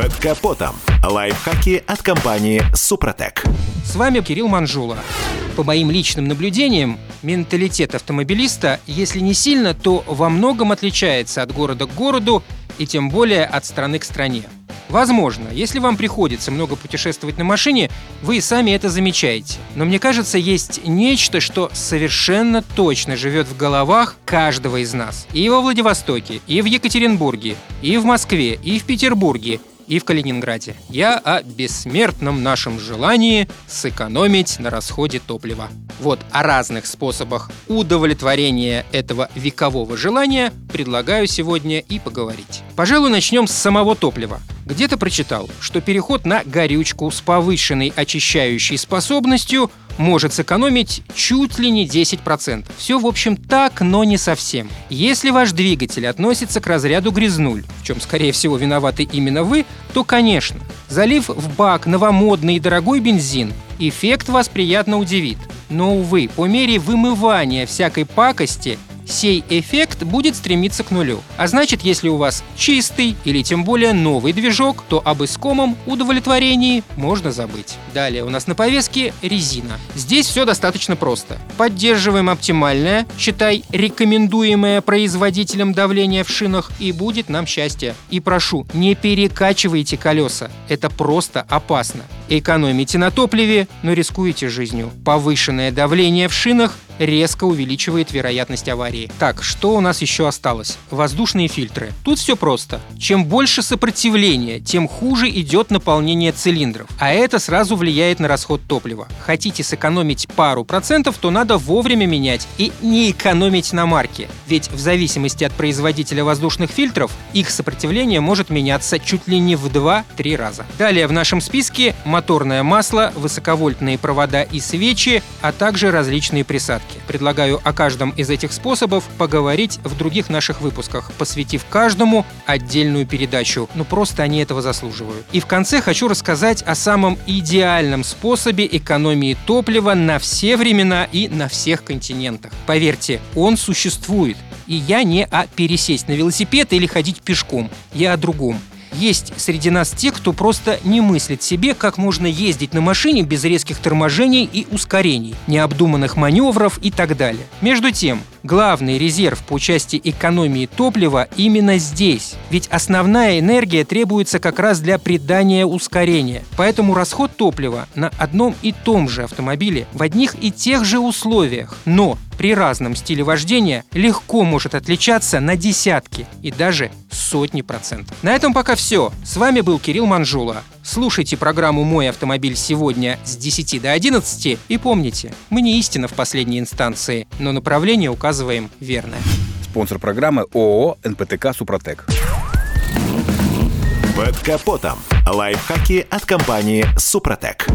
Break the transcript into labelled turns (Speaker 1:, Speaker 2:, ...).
Speaker 1: Под капотом. Лайфхаки от компании «Супротек».
Speaker 2: С вами Кирилл Манжула. По моим личным наблюдениям, менталитет автомобилиста, если не сильно, то во многом отличается от города к городу и тем более от страны к стране. Возможно, если вам приходится много путешествовать на машине, вы и сами это замечаете. Но мне кажется, есть нечто, что совершенно точно живет в головах каждого из нас. И во Владивостоке, и в Екатеринбурге, и в Москве, и в Петербурге, и в Калининграде. Я о бессмертном нашем желании сэкономить на расходе топлива. Вот о разных способах удовлетворения этого векового желания предлагаю сегодня и поговорить. Пожалуй, начнем с самого топлива. Где-то прочитал, что переход на горючку с повышенной очищающей способностью может сэкономить чуть ли не 10%. Все, в общем, так, но не совсем. Если ваш двигатель относится к разряду грязнуль, в чем, скорее всего, виноваты именно вы, то, конечно, залив в бак новомодный и дорогой бензин, эффект вас приятно удивит. Но, увы, по мере вымывания всякой пакости сей эффект будет стремиться к нулю. А значит, если у вас чистый или тем более новый движок, то об искомом удовлетворении можно забыть. Далее у нас на повестке резина. Здесь все достаточно просто. Поддерживаем оптимальное, считай, рекомендуемое производителем давление в шинах, и будет нам счастье. И прошу, не перекачивайте колеса. Это просто опасно. Экономите на топливе, но рискуете жизнью. Повышенное давление в шинах резко увеличивает вероятность аварии. Так, что у нас еще осталось? Воздушные фильтры. Тут все просто. Чем больше сопротивления, тем хуже идет наполнение цилиндров. А это сразу влияет на расход топлива. Хотите сэкономить пару процентов, то надо вовремя менять и не экономить на марке. Ведь в зависимости от производителя воздушных фильтров, их сопротивление может меняться чуть ли не в 2-3 раза. Далее в нашем списке моторное масло, высоковольтные провода и свечи, а также различные присадки порядке. Предлагаю о каждом из этих способов поговорить в других наших выпусках, посвятив каждому отдельную передачу. Ну просто они этого заслуживают. И в конце хочу рассказать о самом идеальном способе экономии топлива на все времена и на всех континентах. Поверьте, он существует. И я не о пересесть на велосипед или ходить пешком. Я о другом. Есть среди нас те, кто просто не мыслит себе, как можно ездить на машине без резких торможений и ускорений, необдуманных маневров и так далее. Между тем, главный резерв по части экономии топлива именно здесь. Ведь основная энергия требуется как раз для придания ускорения. Поэтому расход топлива на одном и том же автомобиле в одних и тех же условиях, но при разном стиле вождения легко может отличаться на десятки и даже сотни процентов. На этом пока все. С вами был Кирилл Манжула. Слушайте программу «Мой автомобиль» сегодня с 10 до 11 и помните, мы не истина в последней инстанции, но направление указываем верное.
Speaker 3: Спонсор программы ООО «НПТК Супротек».
Speaker 1: Под капотом. Лайфхаки от компании «Супротек».